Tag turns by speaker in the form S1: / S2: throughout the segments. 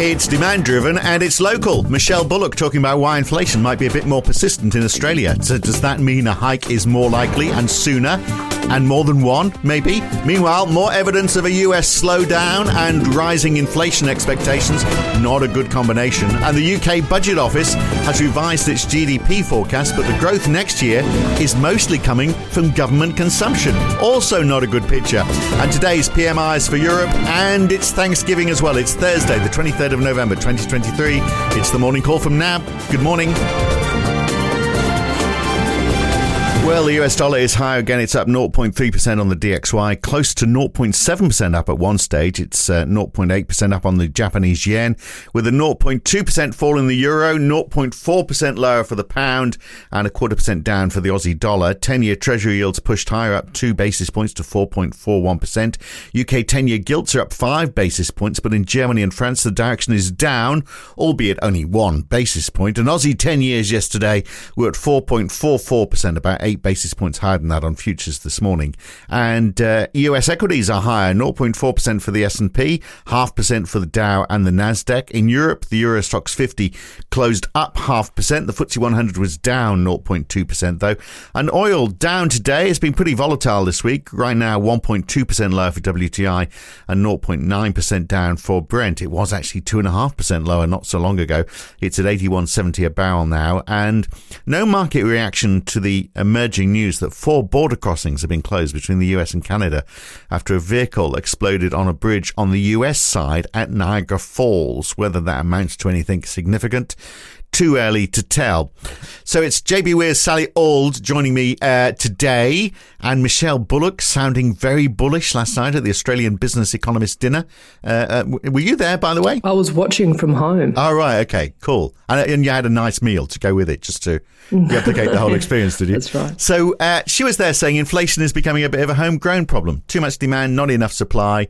S1: It's demand driven and it's local. Michelle Bullock talking about why inflation might be a bit more persistent in Australia. So, does that mean a hike is more likely and sooner? And more than one, maybe? Meanwhile, more evidence of a US slowdown and rising inflation expectations. Not a good combination. And the UK Budget Office has revised its GDP forecast, but the growth next year is mostly coming from government consumption. Also, not a good picture. And today's PMIs for Europe, and it's Thanksgiving as well. It's Thursday, the 23rd of November 2023. It's the morning call from NAB. Good morning. Well, the US dollar is high again. It's up 0.3% on the DXY, close to 0.7% up at one stage. It's uh, 0.8% up on the Japanese yen, with a 0.2% fall in the euro, 0.4% lower for the pound, and a quarter percent down for the Aussie dollar. 10 year Treasury yields pushed higher, up two basis points to 4.41%. UK 10 year gilts are up five basis points, but in Germany and France, the direction is down, albeit only one basis point. And Aussie 10 years yesterday were at 4.44%, about eight basis points higher than that on futures this morning. And uh, US equities are higher, 0.4% for the S&P, half percent for the Dow and the Nasdaq. In Europe, the Euro Stoxx 50 closed up half percent. The FTSE 100 was down 0.2% though. And oil down today. It's been pretty volatile this week. Right now, 1.2% lower for WTI and 0.9% down for Brent. It was actually 2.5% lower not so long ago. It's at 81.70 a barrel now. And no market reaction to the emerging news that four border crossings have been closed between the US and Canada after a vehicle exploded on a bridge on the US side at Niagara Falls. Whether that amounts to anything significant too early to tell. So it's JBWere, Sally Auld joining me uh, today, and Michelle Bullock sounding very bullish last night at the Australian Business Economist dinner. Uh, uh, were you there, by the way?
S2: I was watching from home.
S1: Oh, right. Okay, cool. And, and you had a nice meal to go with it, just to replicate the whole experience, did you?
S2: That's right.
S1: So uh, she was there saying inflation is becoming a bit of a homegrown problem. Too much demand, not enough supply.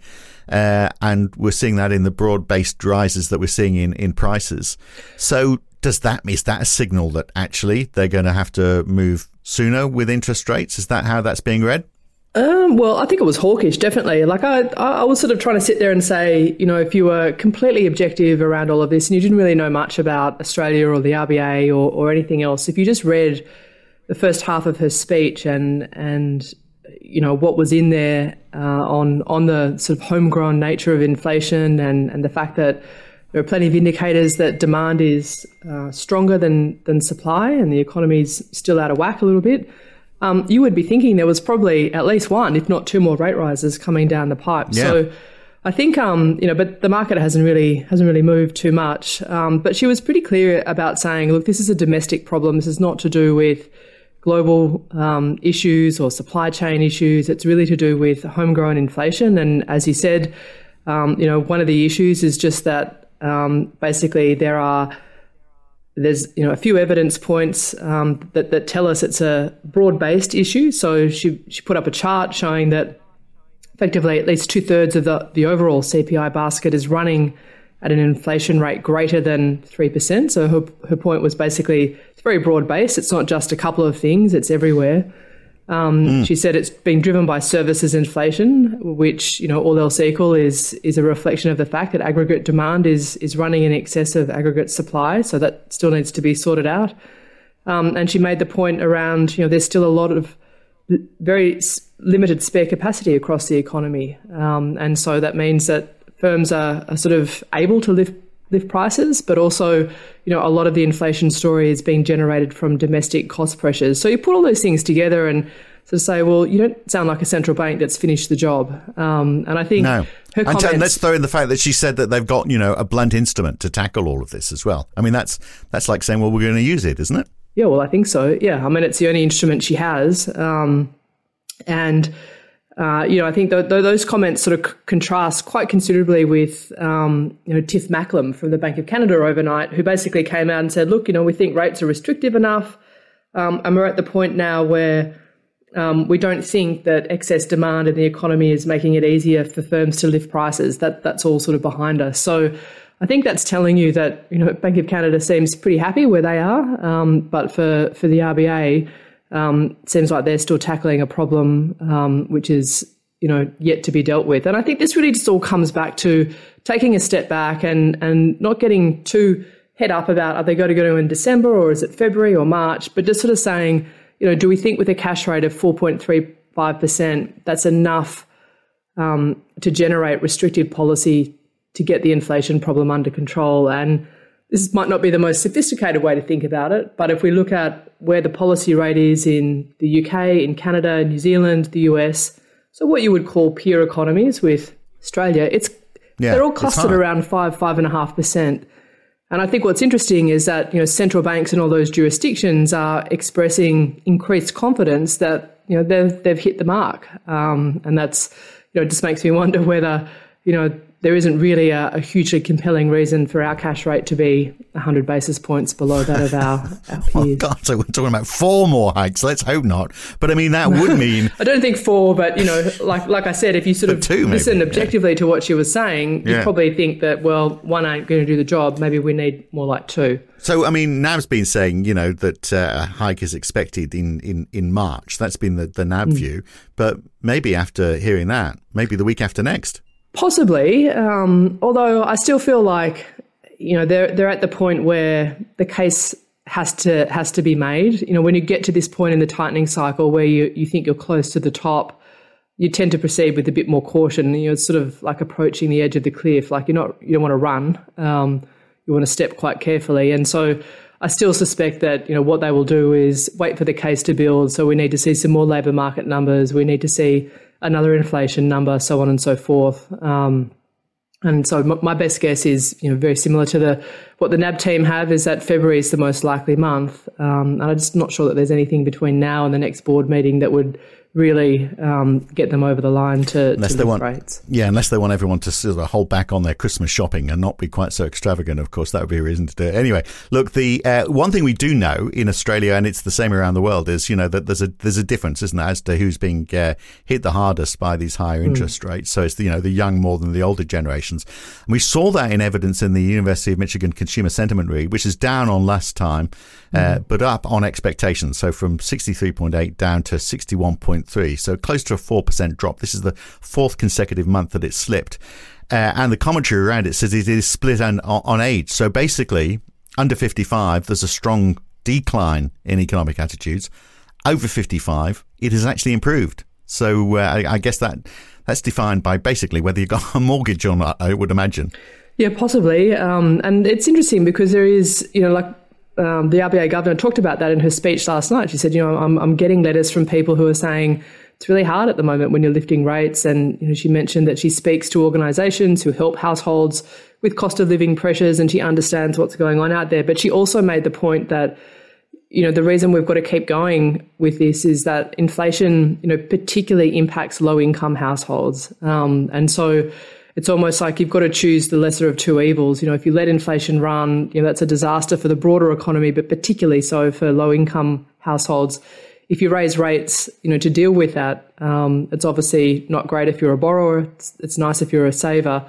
S1: Uh, and we're seeing that in the broad-based rises that we're seeing in, in prices. So does that mean that is that a signal that actually they're going to have to move sooner with interest rates? Is that how that's being read?
S2: Um, well, I think it was hawkish, definitely. Like I, I was sort of trying to sit there and say, you know, if you were completely objective around all of this and you didn't really know much about Australia or the RBA or, or anything else, if you just read the first half of her speech and and you know what was in there uh, on on the sort of homegrown nature of inflation and and the fact that there are plenty of indicators that demand is uh, stronger than than supply, and the economy is still out of whack a little bit. Um, you would be thinking there was probably at least one, if not two more rate rises coming down the pipe.
S1: Yeah.
S2: So I think um, you know, but the market hasn't really hasn't really moved too much. Um, but she was pretty clear about saying, look, this is a domestic problem. This is not to do with global um, issues or supply chain issues. It's really to do with homegrown inflation. And as you said, um, you know, one of the issues is just that um, basically there are there's you know a few evidence points um, that that tell us it's a broad based issue. So she she put up a chart showing that effectively at least two thirds of the the overall CPI basket is running at an inflation rate greater than 3%. So her, her point was basically it's very broad based. It's not just a couple of things, it's everywhere. Um, mm. She said it's been driven by services inflation, which, you know, all else equal is is a reflection of the fact that aggregate demand is is running in excess of aggregate supply. So that still needs to be sorted out. Um, and she made the point around, you know, there's still a lot of very limited spare capacity across the economy. Um, and so that means that firms are, are sort of able to lift lift prices, but also, you know, a lot of the inflation story is being generated from domestic cost pressures. So you put all those things together and sort of say, well, you don't sound like a central bank that's finished the job. Um, and I think
S1: no.
S2: her comments,
S1: and let's throw in the fact that she said that they've got, you know, a blunt instrument to tackle all of this as well. I mean, that's that's like saying, well, we're going to use it, isn't it?
S2: Yeah, well, I think so. Yeah, I mean, it's the only instrument she has, um, and uh, you know, I think th- th- those comments sort of c- contrast quite considerably with, um, you know, Tiff Macklem from the Bank of Canada overnight, who basically came out and said, look, you know, we think rates are restrictive enough. Um, and we're at the point now where um, we don't think that excess demand in the economy is making it easier for firms to lift prices. That That's all sort of behind us. So I think that's telling you that, you know, Bank of Canada seems pretty happy where they are. Um, but for, for the RBA, um, seems like they're still tackling a problem um, which is you know, yet to be dealt with. And I think this really just all comes back to taking a step back and, and not getting too head up about are they going to go in December or is it February or March, but just sort of saying, you know, do we think with a cash rate of 4.35%, that's enough um, to generate restrictive policy to get the inflation problem under control? And this might not be the most sophisticated way to think about it, but if we look at where the policy rate is in the UK, in Canada, New Zealand, the US, so what you would call peer economies with Australia, it's yeah, they're all clustered around five, five and a half percent. And I think what's interesting is that you know central banks in all those jurisdictions are expressing increased confidence that you know they've they've hit the mark, um, and that's you know it just makes me wonder whether you know there isn't really a, a, hugely compelling reason for our cash rate to be 100 basis points below that of our, our peers.
S1: oh God, so we're talking about four more hikes. Let's hope not. But I mean, that would mean.
S2: I don't think four, but you know, like like I said, if you sort of two, listen maybe, objectively yeah. to what she was saying, you yeah. probably think that well, one ain't going to do the job. Maybe we need more like two.
S1: So, I mean, NAB's been saying, you know, that uh, a hike is expected in, in, in March. That's been the, the NAB mm. view. But maybe after hearing that, maybe the week after next.
S2: Possibly, um, although I still feel like you know they're they're at the point where the case has to has to be made. You know, when you get to this point in the tightening cycle where you you think you're close to the top, you tend to proceed with a bit more caution. You're sort of like approaching the edge of the cliff. Like you're not you don't want to run. Um, you want to step quite carefully, and so. I still suspect that you know what they will do is wait for the case to build. So we need to see some more labour market numbers. We need to see another inflation number, so on and so forth. Um, and so my best guess is, you know, very similar to the what the NAB team have is that February is the most likely month. Um, and I'm just not sure that there's anything between now and the next board meeting that would really um, get them over the line to, unless to they
S1: want,
S2: rates.
S1: Yeah, unless they want everyone to sort of hold back on their Christmas shopping and not be quite so extravagant. Of course, that would be a reason to do it. Anyway, look, the uh, one thing we do know in Australia, and it's the same around the world, is you know that there's a there's a difference, isn't there, as to who's being uh, hit the hardest by these higher hmm. interest mm. rates. So it's the, you know the young more than the older generations. And we saw that in evidence in the University of Michigan Consumer Sentiment Read, which is down on last time, uh, hmm. but up on expectations. So from 63.8 down to 61.3. So close to a 4% drop. This is the fourth consecutive month that it slipped. Uh, and the commentary around it says it is split on, on age. So basically, under 55, there's a strong decline in economic attitudes. Over 55, it has actually improved. So uh, I, I, guess that that's defined by basically whether you've got a mortgage or not, I would imagine.
S2: Yeah, possibly. Um, and it's interesting because there is, you know, like um, the RBA governor talked about that in her speech last night. She said, you know, I'm, I'm getting letters from people who are saying, it's really hard at the moment when you're lifting rates. And you know, she mentioned that she speaks to organisations who help households with cost of living pressures, and she understands what's going on out there. But she also made the point that you know the reason we've got to keep going with this is that inflation, you know, particularly impacts low income households, um, and so it's almost like you've got to choose the lesser of two evils. You know, if you let inflation run, you know, that's a disaster for the broader economy, but particularly so for low income households if you raise rates, you know, to deal with that, um, it's obviously not great if you're a borrower. It's, it's nice if you're a saver.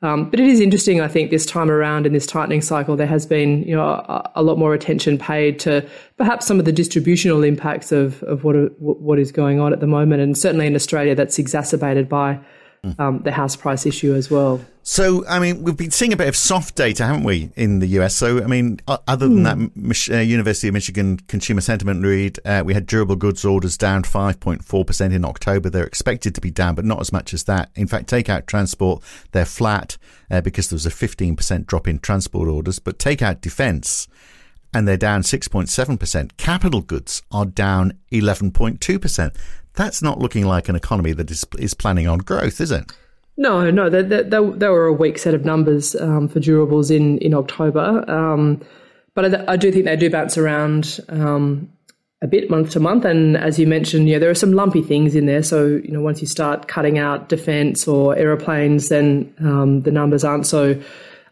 S2: Um, but it is interesting, I think, this time around in this tightening cycle, there has been, you know, a, a, lot more attention paid to perhaps some of the distributional impacts of, of what, what is going on at the moment. And certainly in Australia, that's exacerbated by. Um, the house price issue as well.
S1: So, I mean, we've been seeing a bit of soft data, haven't we, in the US? So, I mean, other than mm. that, uh, University of Michigan Consumer Sentiment read, uh, we had durable goods orders down 5.4% in October. They're expected to be down, but not as much as that. In fact, take out transport, they're flat uh, because there was a 15% drop in transport orders, but take out defense and they're down 6.7%. Capital goods are down 11.2% that's not looking like an economy that is, is planning on growth, is it?
S2: No, no, they, were a weak set of numbers um, for durables in, in October. Um, but I, I, do think they do bounce around um, a bit month to month. And as you mentioned, yeah, there are some lumpy things in there. So, you know, once you start cutting out defense or aeroplanes, then um, the numbers aren't so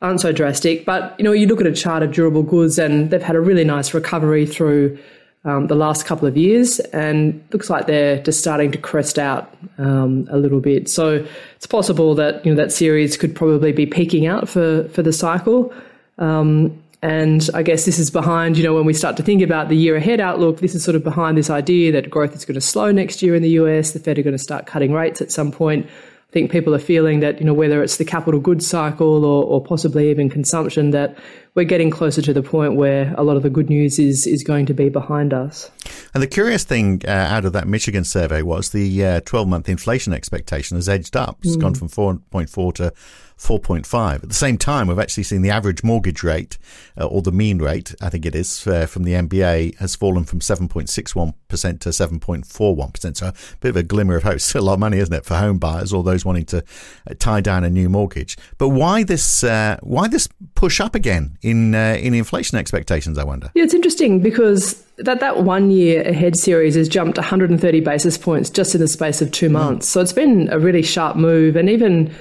S2: aren't so drastic. But, you know, you look at a chart of durable goods and they've had a really nice recovery through um, the last couple of years, and looks like they're just starting to crest out um, a little bit. So it's possible that you know that series could probably be peaking out for for the cycle. Um, and I guess this is behind, you know, when we start to think about the year ahead outlook, this is sort of behind this idea that growth is going to slow next year in the US. The Fed are going to start cutting rates at some point. Think people are feeling that, you know, whether it's the capital goods cycle or, or possibly even consumption, that we're getting closer to the point where a lot of the good news is is going to be behind us.
S1: And the curious thing uh, out of that Michigan survey was the 12 uh, month inflation expectation has edged up. It's mm. gone from 4.4 to 4.5. At the same time, we've actually seen the average mortgage rate, uh, or the mean rate, I think it is, uh, from the MBA has fallen from 7.61% to 7.41%. So a bit of a glimmer of hope. Still a lot of money, isn't it, for home buyers or those wanting to uh, tie down a new mortgage. But why this, uh, why this push up again in, uh, in inflation expectations, I wonder?
S2: Yeah, it's interesting because that that one year ahead series has jumped 130 basis points just in the space of two hmm. months. Mm. So it's been a really sharp move, and even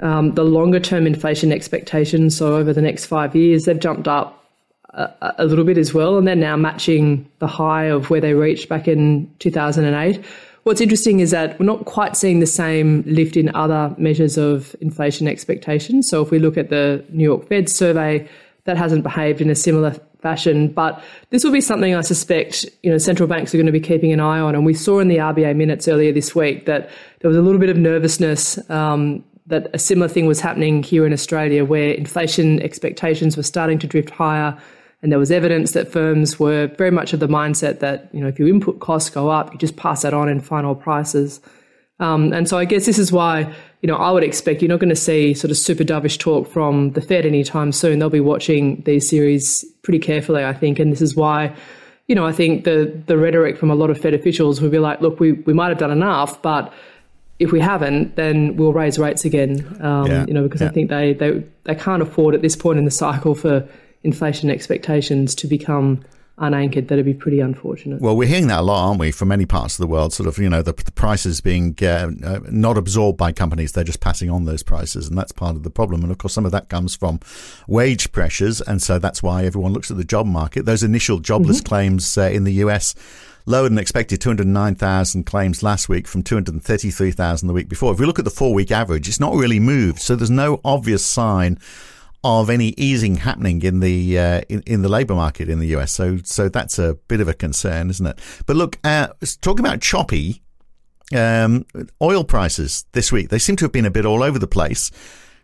S2: um, the longer term inflation expectations, so over the next five years, they've jumped up a, a, little bit as well, and they're now matching the high of where they reached back in 2008. What's interesting is that we're not quite seeing the same lift in other measures of inflation expectations. So if we look at the New York Fed survey, that hasn't behaved in a similar fashion. But this will be something I suspect you know central banks are going to be keeping an eye on. And we saw in the RBA minutes earlier this week that there was a little bit of nervousness um, that a similar thing was happening here in Australia where inflation expectations were starting to drift higher. And there was evidence that firms were very much of the mindset that, you know, if your input costs go up, you just pass that on in final prices. Um, and so I guess this is why, you know, I would expect you're not going to see sort of super dovish talk from the Fed anytime soon. They'll be watching these series pretty carefully, I think. And this is why, you know, I think the, the rhetoric from a lot of Fed officials will be like, look, we, we might have done enough, but if we haven't, then we'll raise rates again. Um, yeah, you know, because yeah. I think they, they they can't afford at this point in the cycle for inflation expectations to become unanchored. That'd be pretty unfortunate.
S1: Well, we're hearing that a lot, aren't we, from many parts of the world? Sort of, you know, the, the prices being uh, uh, not absorbed by companies; they're just passing on those prices, and that's part of the problem. And of course, some of that comes from wage pressures, and so that's why everyone looks at the job market. Those initial jobless mm-hmm. claims uh, in the US lower than expected 209,000 claims last week from 233,000 the week before. If we look at the four week average, it's not really moved. So there's no obvious sign of any easing happening in the uh, in, in, the labour market in the US. So so that's a bit of a concern, isn't it? But look, uh, talking about choppy um, oil prices this week, they seem to have been a bit all over the place.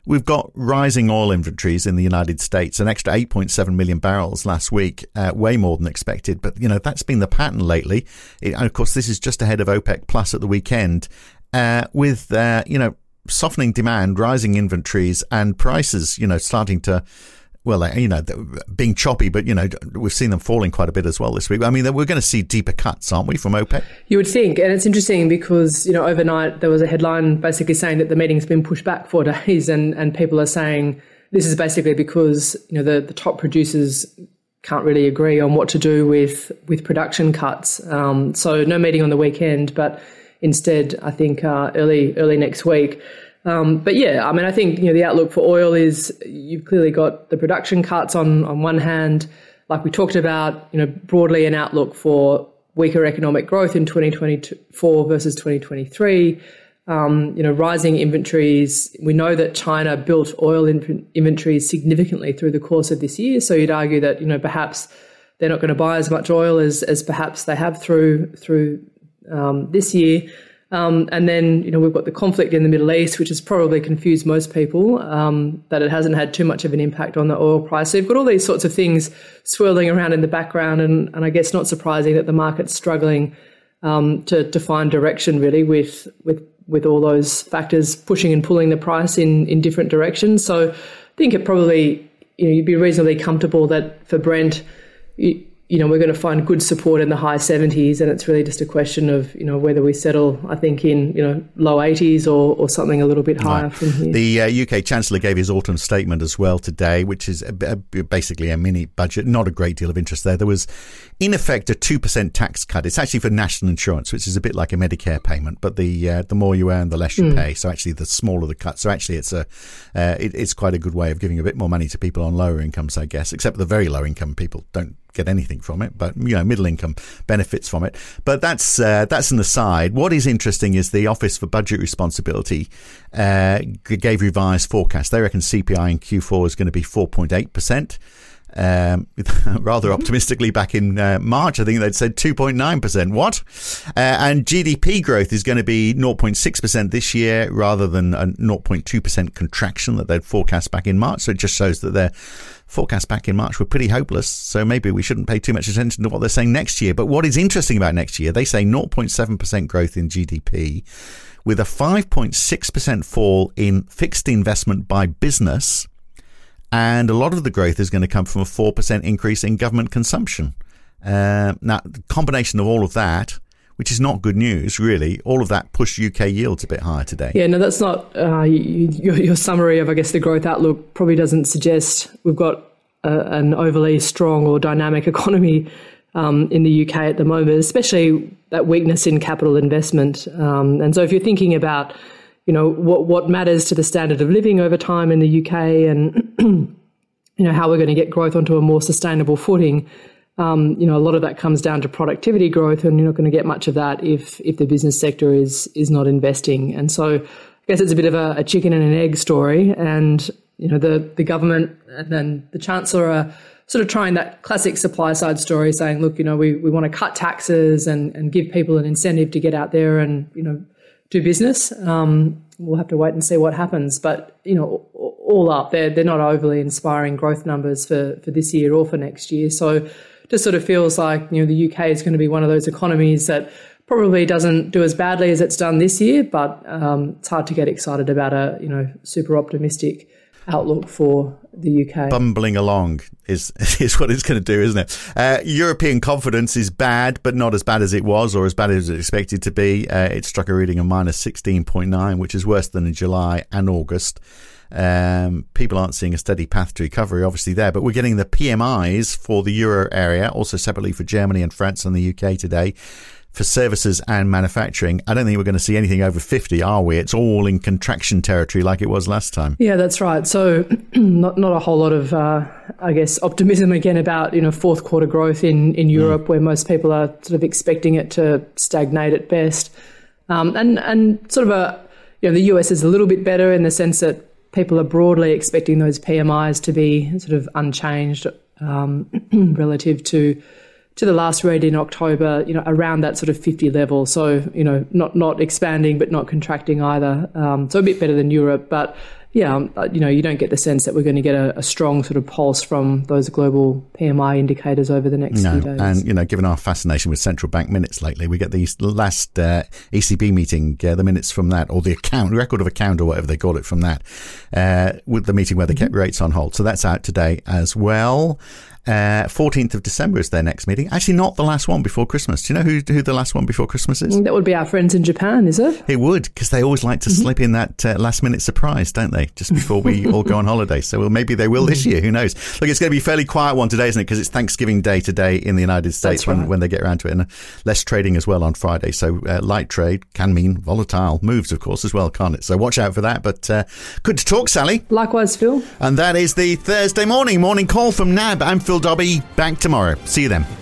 S1: We've got rising oil inventories in the United States, an extra 8.7 million barrels last week, uh, way more than expected. But, you know, that's been the pattern lately. It, and of course, this is just ahead of OPEC Plus at the weekend, uh, with, uh, you know, softening demand, rising inventories, and prices, you know, starting to well, you know, being choppy, but you know, we've seen them falling quite a bit as well this week. I mean, we're going to see deeper cuts, aren't we, from OPEC?
S2: You would think, and it's interesting because you know, overnight there was a headline basically saying that the meeting's been pushed back four days, and and people are saying this is basically because you know the the top producers can't really agree on what to do with with production cuts. Um, so no meeting on the weekend, but instead, I think uh, early early next week. Um, but yeah, I mean, I think you know the outlook for oil is you've clearly got the production cuts on on one hand, like we talked about, you know, broadly an outlook for weaker economic growth in 2024 versus 2023. Um, you know, rising inventories. We know that China built oil in- inventories significantly through the course of this year. So you'd argue that you know perhaps they're not going to buy as much oil as as perhaps they have through through um, this year. Um, and then, you know, we've got the conflict in the Middle East, which has probably confused most people, um, that it hasn't had too much of an impact on the oil price. So you've got all these sorts of things swirling around in the background, and, and I guess not surprising that the market's struggling um, to, to find direction really with with with all those factors pushing and pulling the price in in different directions. So I think it probably you know you'd be reasonably comfortable that for Brent. You know, we're going to find good support in the high 70s, and it's really just a question of, you know, whether we settle, I think, in, you know, low 80s or, or something a little bit higher right. from here.
S1: The uh, UK Chancellor gave his autumn statement as well today, which is a, a, basically a mini budget, not a great deal of interest there. There was, in effect, a 2% tax cut. It's actually for national insurance, which is a bit like a Medicare payment, but the uh, the more you earn, the less you mm. pay. So actually, the smaller the cut. So actually, it's a uh, it, it's quite a good way of giving a bit more money to people on lower incomes, I guess, except the very low income people don't get anything from it, but you know, middle income benefits from it. But that's uh, that's an aside. What is interesting is the Office for Budget Responsibility uh, gave revised forecast. They reckon CPI in Q4 is going to be 4.8 percent. Um, rather optimistically back in uh, March, I think they'd said 2.9%. What? Uh, and GDP growth is going to be 0.6% this year rather than a 0.2% contraction that they'd forecast back in March. So it just shows that their forecasts back in March were pretty hopeless. So maybe we shouldn't pay too much attention to what they're saying next year. But what is interesting about next year, they say 0.7% growth in GDP with a 5.6% fall in fixed investment by business and a lot of the growth is going to come from a 4% increase in government consumption. Uh, now, the combination of all of that, which is not good news, really, all of that pushed UK yields a bit higher today.
S2: Yeah, no, that's not uh, your, your, summary of, I guess, the growth outlook probably doesn't suggest we've got a, an overly strong or dynamic economy um, in the UK at the moment, especially that weakness in capital investment. Um, and so, if you're thinking about you know what what matters to the standard of living over time in the UK and you know how we're going to get growth onto a more sustainable footing. Um, you know, a lot of that comes down to productivity growth, and you're not going to get much of that if if the business sector is is not investing. And so, I guess it's a bit of a, a chicken and an egg story. And you know, the the government and then the chancellor are sort of trying that classic supply side story, saying, look, you know, we, we want to cut taxes and and give people an incentive to get out there and you know do business. Um, we'll have to wait and see what happens. But you know, all up, they're they're not overly inspiring growth numbers for for this year or for next year. So, just sort of feels like you know the UK is going to be one of those economies that probably doesn't do as badly as it's done this year, but um, it's hard to get excited about a you know super optimistic outlook for the UK.
S1: Bumbling along is is what it's going to do, isn't it? Uh, European confidence is bad, but not as bad as it was or as bad as it expected to be. Uh, it struck a reading of minus 16.9, which is worse than in July and August. Um, people aren't seeing a steady path to recovery, obviously, there, but we're getting the PMIs for the euro area, also separately for Germany and France and the UK today for services and manufacturing. I don't think we're going to see anything over 50, are we? It's all in contraction territory like it was last time.
S2: Yeah, that's right. So not not a whole lot of, uh, I guess, optimism again about, you know, fourth quarter growth in, in mm. Europe mm. where most people are sort of expecting it to stagnate at best. Um, and, and sort of a, you know, the US is a little bit better in the sense that people are broadly expecting those PMIs to be sort of unchanged um, relative to to the last rate in October, you know, around that sort of 50 level. So, you know, not not expanding but not contracting either. Um, so a bit better than Europe, but yeah, um, uh, you know, you don't get the sense that we're going to get a, a, strong sort of pulse from those global PMI indicators over the next no. few days.
S1: And, you know, given our fascination with central bank minutes lately, we get these last uh, ECB meeting, uh, the minutes from that, or the account, record of account, or whatever they call it from that, uh, with the meeting where they kept mm-hmm. rates on hold. So that's out today as well. Uh, 14th of December is their next meeting. Actually, not the last one before Christmas. Do you know who, who the last one before Christmas is?
S2: That would be our friends in Japan, is it?
S1: It would, because they always like to mm-hmm. slip in that uh, last minute surprise, don't they? Just before we all go on holiday. So well, maybe they will this mm-hmm. year. Who knows? Look, it's going to be a fairly quiet one today, isn't it? Because it's Thanksgiving Day today in the United States right. when, when they get around to it. And less trading as well on Friday. So uh, light trade can mean volatile moves, of course, as well, can't it? So watch out for that. But uh, good to talk, Sally.
S2: Likewise, Phil.
S1: And that is the Thursday morning morning call from NAB. I'm Phil Dobbie. Back tomorrow. See you then.